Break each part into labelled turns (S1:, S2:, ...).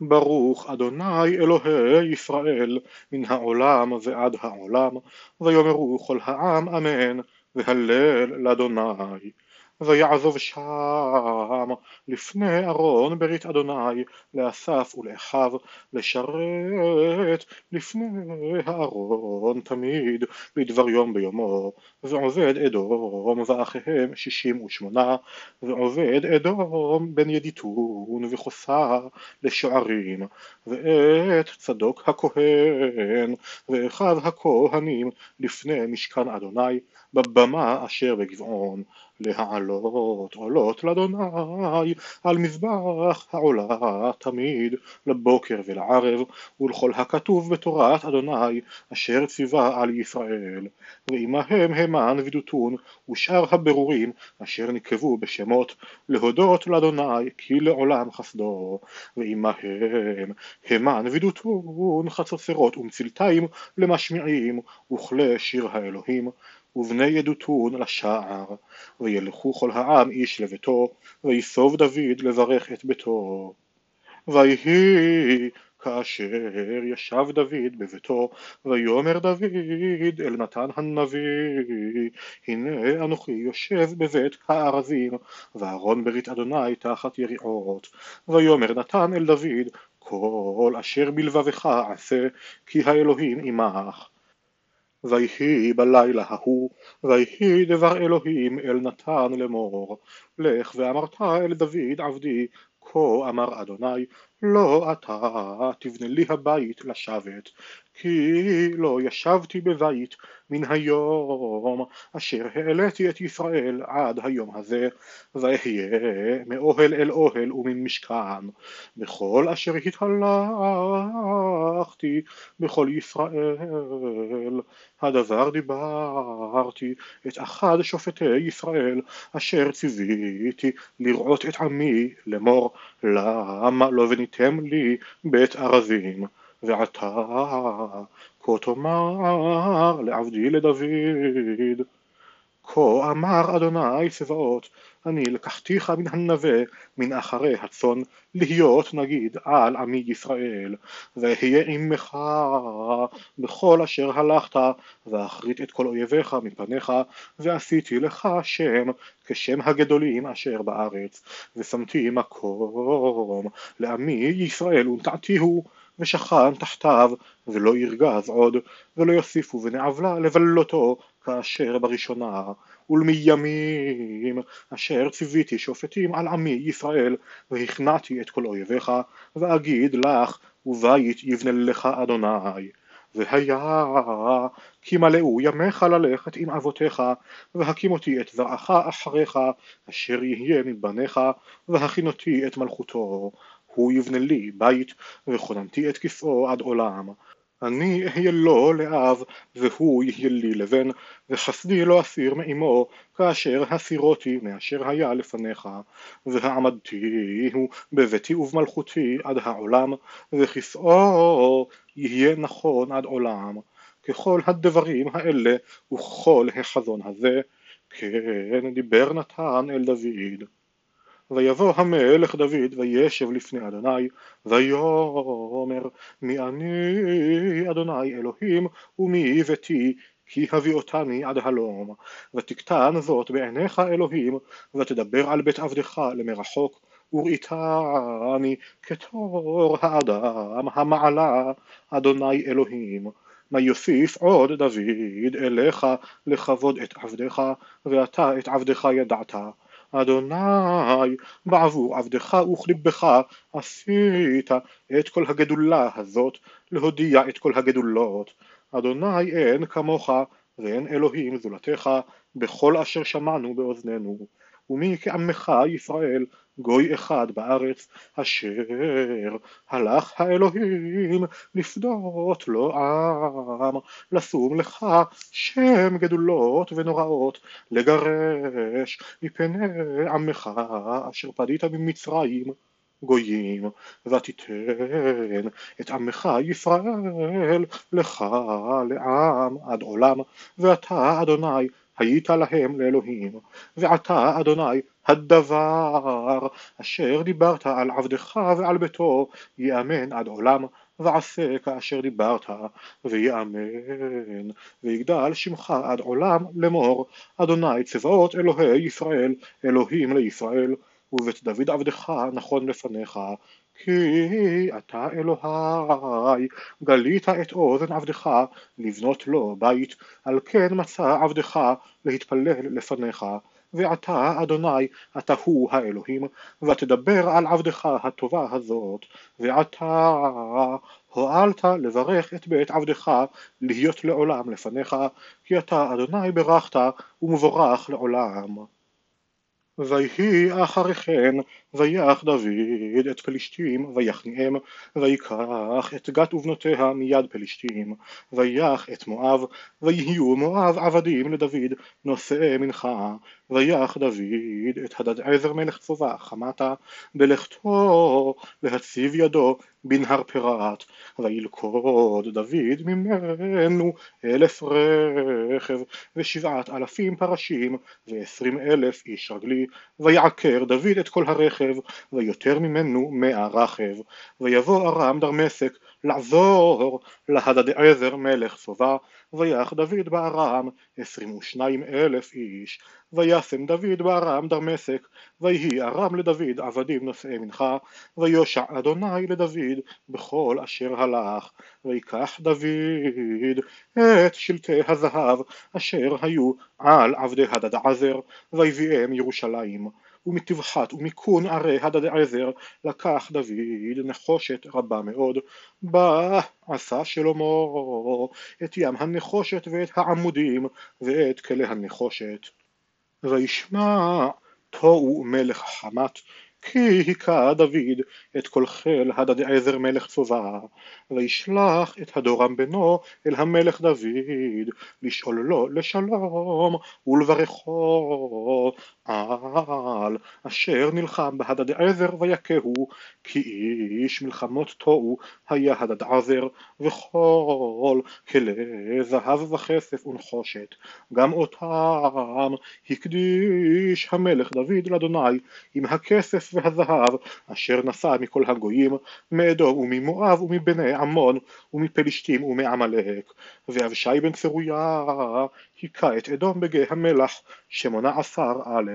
S1: ברוך אדוני אלוהי ישראל מן העולם ועד העולם ויאמרו כל העם אמן והלל לאדוני ויעזוב שם. לפני ארון ברית אדוני לאסף ולאחיו לשרת. לפני הארון תמיד בדבר יום ביומו. ועובד אדום ואחיהם שישים ושמונה. ועובד אדום בן ידיתון וחוסר לשוערים ואת צדוק הכהן ואחיו הכהנים לפני משכן אדוני בבמה אשר בגבעון להעלות עולות לאדוני על מזבח העולה תמיד לבוקר ולערב ולכל הכתוב בתורת אדוני אשר ציווה על ישראל. ועמהם המן ודותון ושאר הבירורים אשר נקבו בשמות להודות לאדוני כי לעולם חסדו. ועמהם המן ודותון חצוצרות ומצלתיים למשמיעים וכלי שיר האלוהים ובני ידותון לשער, וילכו כל העם איש לביתו, ויסוב דוד לברך את ביתו. ויהי כאשר ישב דוד בביתו, ויאמר דוד אל נתן הנביא, הנה אנוכי יושב בבית הארזים, וארון ברית אדוני תחת יריעות. ויאמר נתן אל דוד, כל אשר בלבבך עשה, כי האלוהים עמך. ויהי בלילה ההוא, ויהי דבר אלוהים אל נתן לאמור, לך ואמרת אל דוד עבדי, כה אמר אדוני, לא אתה תבנה לי הבית לשבת, כי לא ישבתי בבית מן היום אשר העליתי את ישראל עד היום הזה, ואהיה מאוהל אל אוהל ומן משכן, בכל אשר התהלכתי בכל ישראל, הדבר דיברתי. את אחד שופטי ישראל, אשר ציוויתי לראות את עמי לאמור, למה לא וניתם לי בית ארזים ועתה כה תאמר לעבדי לדוד כה אמר אדוני צבאות אני לקחתיך מן הנווה מן אחרי הצאן להיות נגיד על עמי ישראל. ואהיה עמך בכל אשר הלכת ואחרית את כל אויביך מפניך ועשיתי לך שם כשם הגדולים אשר בארץ. ושמתי מקום לעמי ישראל ונטעתיהו ושכן תחתיו ולא ירגז עוד ולא יוסיפו בני עוולה לבלותו כאשר בראשונה ולמימים אשר ציוויתי שופטים על עמי ישראל והכנעתי את כל אויביך ואגיד לך ובית יבנה לך אדוני. והיה כי מלאו ימיך ללכת עם אבותיך והקים אותי את זרעך אחריך אשר יהיה מבניך והכינותי את מלכותו. הוא יבנה לי בית וכוננתי את כסאו עד עולם אני אהיה לו לאב והוא יהיה לי לבן וחסדי לא אסיר מעמו כאשר הסירותי מאשר היה לפניך. והעמדתי הוא בביתי ובמלכותי עד העולם וכסאו יהיה נכון עד עולם. ככל הדברים האלה וככל החזון הזה. כן דיבר נתן אל דוד ויבוא המלך דוד וישב לפני אדוני ויאמר מי אני אדוני אלוהים ומי ביתי כי הביא אותני עד הלום? ותקטן זאת בעיניך אלוהים ותדבר על בית עבדך למרחוק וראיתני כתור האדם המעלה אדוני אלוהים. מה יוסיף עוד דוד אליך לכבוד את עבדך ואתה את עבדך ידעת אדוני בעבור עבדך וכליבך עשית את כל הגדולה הזאת להודיע את כל הגדולות. אדוני אין כמוך ואין אלוהים זולתך בכל אשר שמענו באוזנינו. ומי כעמך ישראל גוי אחד בארץ אשר הלך האלוהים לפדות לו עם לשום לך שם גדולות ונוראות לגרש מפני עמך אשר פדית ממצרים גויים ותיתן את עמך ישראל לך לעם עד עולם ואתה אדוני היית להם לאלוהים ועתה אדוני הדבר אשר דיברת על עבדך ועל ביתו יאמן עד עולם ועשה כאשר דיברת ויאמן ויגדל שמך עד עולם לאמור אדוני צבאות אלוהי ישראל אלוהים לישראל ובית דוד עבדך נכון לפניך כי אתה אלוהי. גלית את אוזן עבדך לבנות לו בית. על כן מצא עבדך להתפלל לפניך ועתה אדוני אתה הוא האלוהים ותדבר על עבדך הטובה הזאת ועתה הואלת לברך את בית עבדך להיות לעולם לפניך כי אתה אדוני ברכת ומבורך לעולם. ויהי אחרי כן ויח דוד את פלישתים ויכניעם ויקח את גת ובנותיה מיד פלישתים ויח את מואב ויהיו מואב עבדים לדוד נושאי מנחה ויח דוד את הדד עזר מלך צובה חמתה בלכתו להציב ידו בנהר פרת וילכוד דוד ממנו אלף רכב ושבעת אלפים פרשים ועשרים אלף איש רגלי. ויעקר דוד את כל הרכב ויותר ממנו מאה רכב. ויבוא ארם דרמסק לעזור להדד עזר מלך צובה ויח דוד בארם עשרים ושניים אלף איש. וישם דוד בארם דרמסק ויהי ארם לדוד עבדים נושאי מנחה. ויושע אדוני לדוד בכל אשר הלך. ויקח דוד את שלטי הזהב אשר היו על עבדי הדד עזר ויביאם ירושלים ומטבחת ומכון ערי הדד עזר לקח דוד נחושת רבה מאוד. בה עשה שלמה את ים הנחושת ואת העמודים ואת כלי הנחושת. וישמע תוהו מלך חמת כי היכה דוד את כל חיל הדד עזר מלך צובה וישלח את הדורם בנו אל המלך דוד לשאול לו לשלום ולברכו על אשר נלחם בהדד עזר ויכהו כי איש מלחמות תוהו היה הדד עזר וכל כלי זהב וכסף ונחושת גם אותם הקדיש המלך דוד לאדוני עם הכסף והזהב אשר נשא מכל הגויים מאדום וממואב ומבני עמון ומפלישתים ומעמלק. ואבשי בן צרויה היכה את אדום בגיא המלח שמונה עשר א'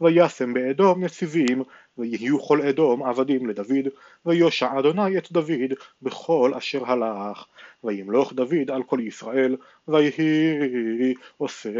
S1: וישם באדום נציבים ויהיו כל אדום עבדים לדוד ויושע אדוני את דוד בכל אשר הלך. וימלוך דוד על כל ישראל ויהי עושה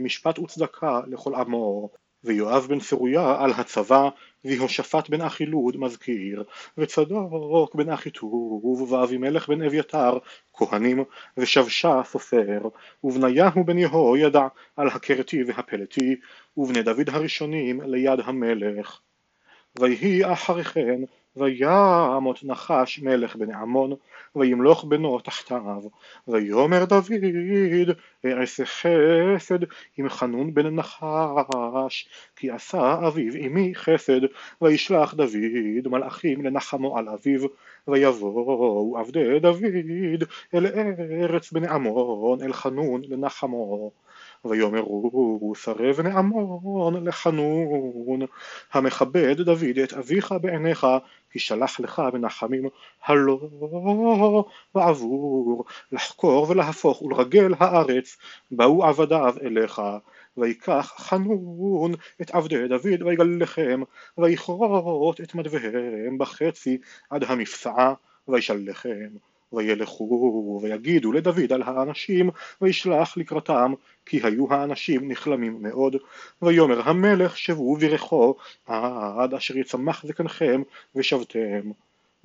S1: משפט וצדקה לכל עמו. ויואב בן צרויה על הצבא, ויהושפט בן אחילוד מזכיר, וצדוק בן אחיטוב, ואבימלך בן אביתר כהנים, ושבשה סופר, ובניהו בן יהוידע על הכרתי והפלתי, ובני דוד הראשונים ליד המלך. ויהי אחרי כן וימות נחש מלך בני עמון וימלוך בנו תחתיו. ויאמר דוד אעשה חסד עם חנון בן נחש כי עשה אביו עמי חסד. וישלח דוד מלאכים לנחמו על אביו ויבואו עבדי דוד אל ארץ בני עמון אל חנון לנחמו ויאמרו שרי בני עמון לחנון המכבד דוד את אביך בעיניך כי שלח לך מנחמים הלא בעבור לחקור ולהפוך ולרגל הארץ באו עבדיו אליך ויקח חנון את עבדי דוד ויגלחם ויכרות את מדוויהם בחצי עד המפסעה וישלחם וילכו ויגידו לדוד על האנשים וישלח לקראתם כי היו האנשים נכלמים מאוד. ויאמר המלך שבו ברכו עד אשר יצמח זקנכם ושבתם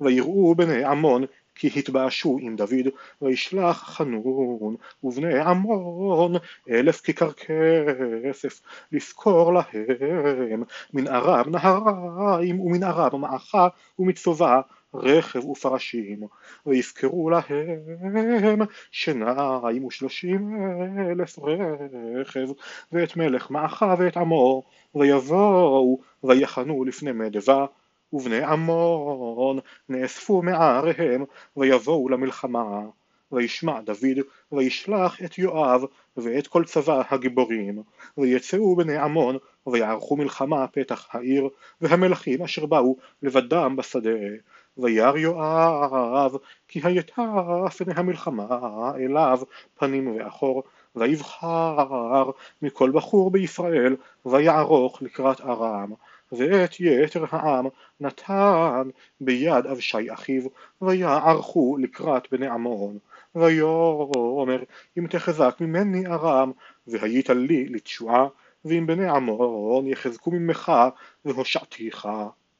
S1: ויראו בני עמון כי התבאשו עם דוד. וישלח חנון ובני עמון אלף כיכר כסף לשכור להם. מן ארם נהריים ומן ארם מעכה ומצובה רכב ופרשים, ויזכרו להם שניים ושלושים אלף רכב, ואת מלך מעכה ואת עמו, ויבואו ויחנו לפני מדבה, ובני עמון נאספו מעריהם, ויבואו למלחמה. וישמע דוד וישלח את יואב ואת כל צבא הגיבורים ויצאו בני עמון ויערכו מלחמה פתח העיר והמלכים אשר באו לבדם בשדה וירא יואב כי הייתה פני המלחמה אליו פנים ואחור ויבחר מכל בחור בישראל ויערוך לקראת ארם. ואת יתר העם נתן ביד אבשי אחיו ויערכו לקראת בני עמון. ויאמר אם תחזק ממני ארם והיית לי לתשועה ואם בני עמון יחזקו ממך והושעתיך